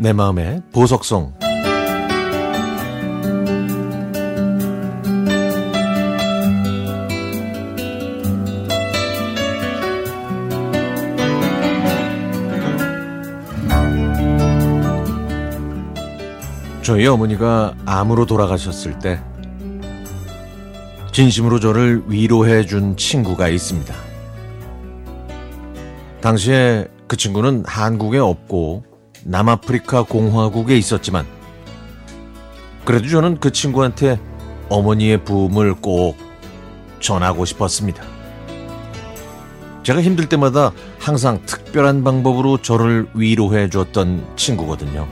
내 마음의 보석성 저희 어머니가 암으로 돌아가셨을 때 진심으로 저를 위로해 준 친구가 있습니다. 당시에 그 친구는 한국에 없고 남아프리카 공화국에 있었지만 그래도 저는 그 친구한테 어머니의 부음을 꼭 전하고 싶었습니다. 제가 힘들 때마다 항상 특별한 방법으로 저를 위로해 줬던 친구거든요.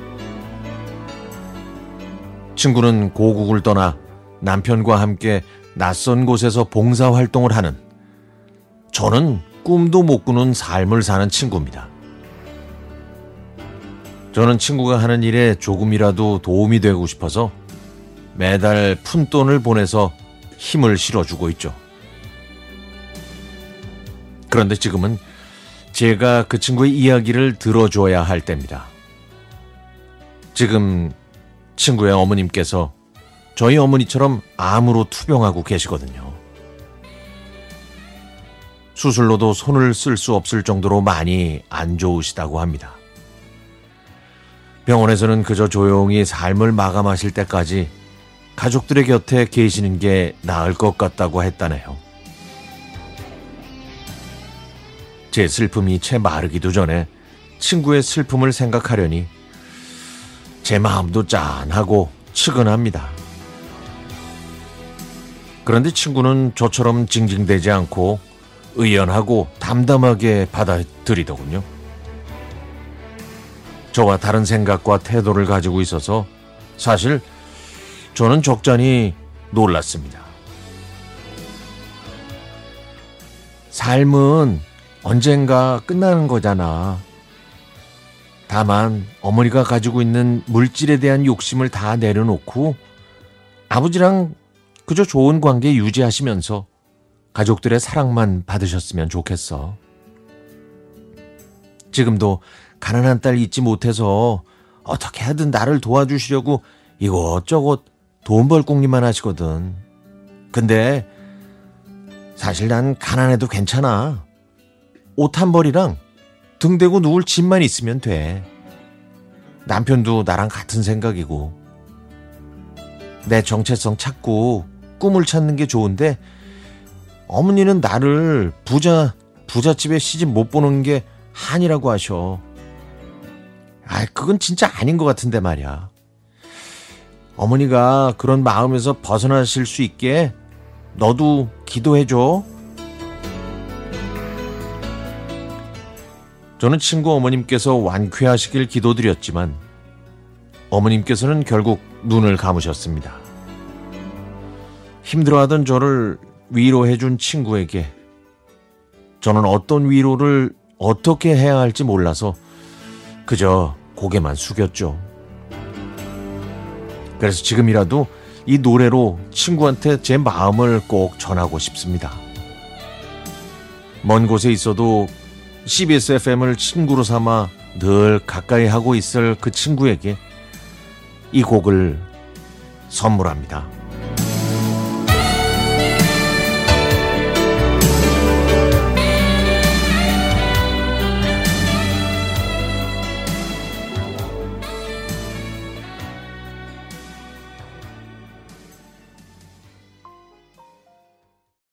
친구는 고국을 떠나 남편과 함께 낯선 곳에서 봉사 활동을 하는 저는 꿈도 못 꾸는 삶을 사는 친구입니다. 저는 친구가 하는 일에 조금이라도 도움이 되고 싶어서 매달 푼돈을 보내서 힘을 실어주고 있죠. 그런데 지금은 제가 그 친구의 이야기를 들어줘야 할 때입니다. 지금 친구의 어머님께서 저희 어머니처럼 암으로 투병하고 계시거든요. 수술로도 손을 쓸 수 없을 정도로 많이 안 좋으시다고 합니다. 병원에서는 그저 조용히 삶을 마감하실 때까지 가족들의 곁에 계시는 게 나을 것 같다고 했다네요. 제 슬픔이 채 마르기도 전에 친구의 슬픔을 생각하려니 제 마음도 짠하고 측은합니다. 그런데 친구는 저처럼 징징대지 않고 의연하고 담담하게 받아들이더군요. 저와 다른 생각과 태도를 가지고 있어서 사실 저는 적잖이 놀랐습니다. 삶은 언젠가 끝나는 거잖아. 다만 어머니가 가지고 있는 물질에 대한 욕심을 다 내려놓고 아버지랑 그저 좋은 관계 유지하시면서 가족들의 사랑만 받으셨으면 좋겠어. 지금도 가난한 딸 잊지 못해서 어떻게 하든 나를 도와주시려고 이것저것 돈벌 궁리만 하시거든. 근데 사실 난 가난해도 괜찮아. 옷 한 벌이랑 등 대고 누울 집만 있으면 돼. 남편도 나랑 같은 생각이고. 내 정체성 찾고 꿈을 찾는 게 좋은데 어머니는 나를 부자 부잣집에 시집 못 보는 게 한이라고 하셔. 아, 그건 진짜 아닌 것 같은데 말이야. 어머니가 그런 마음에서 벗어나실 수 있게 너도 기도해줘. 저는 친구 어머님께서 완쾌하시길 기도드렸지만 어머님께서는 결국 눈을 감으셨습니다. 힘들어하던 저를 위로해준 친구에게 저는 어떤 위로를 어떻게 해야 할지 몰라서 그저 고개만 숙였죠. 그래서 지금이라도 이 노래로 친구한테 제 마음을 꼭 전하고 싶습니다. 먼 곳에 있어도 CBS FM을 친구로 삼아 늘 가까이 하고 있을 그 친구에게 이 곡을 선물합니다.